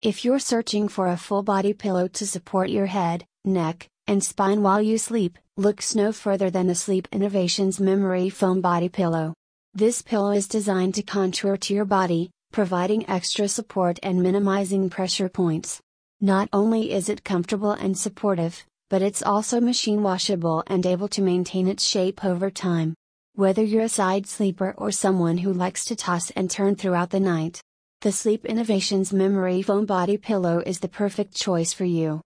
If you're searching for a full body pillow to support your head, neck, and spine while you sleep, look no further than the Sleep Innovations Memory Foam Body Pillow. This pillow is designed to contour to your body, providing extra support and minimizing pressure points. Not only is it comfortable and supportive, but it's also machine washable and able to maintain its shape over time. Whether you're a side sleeper or someone who likes to toss and turn throughout the night, the Sleep Innovations Memory Foam Body Pillow is the perfect choice for you.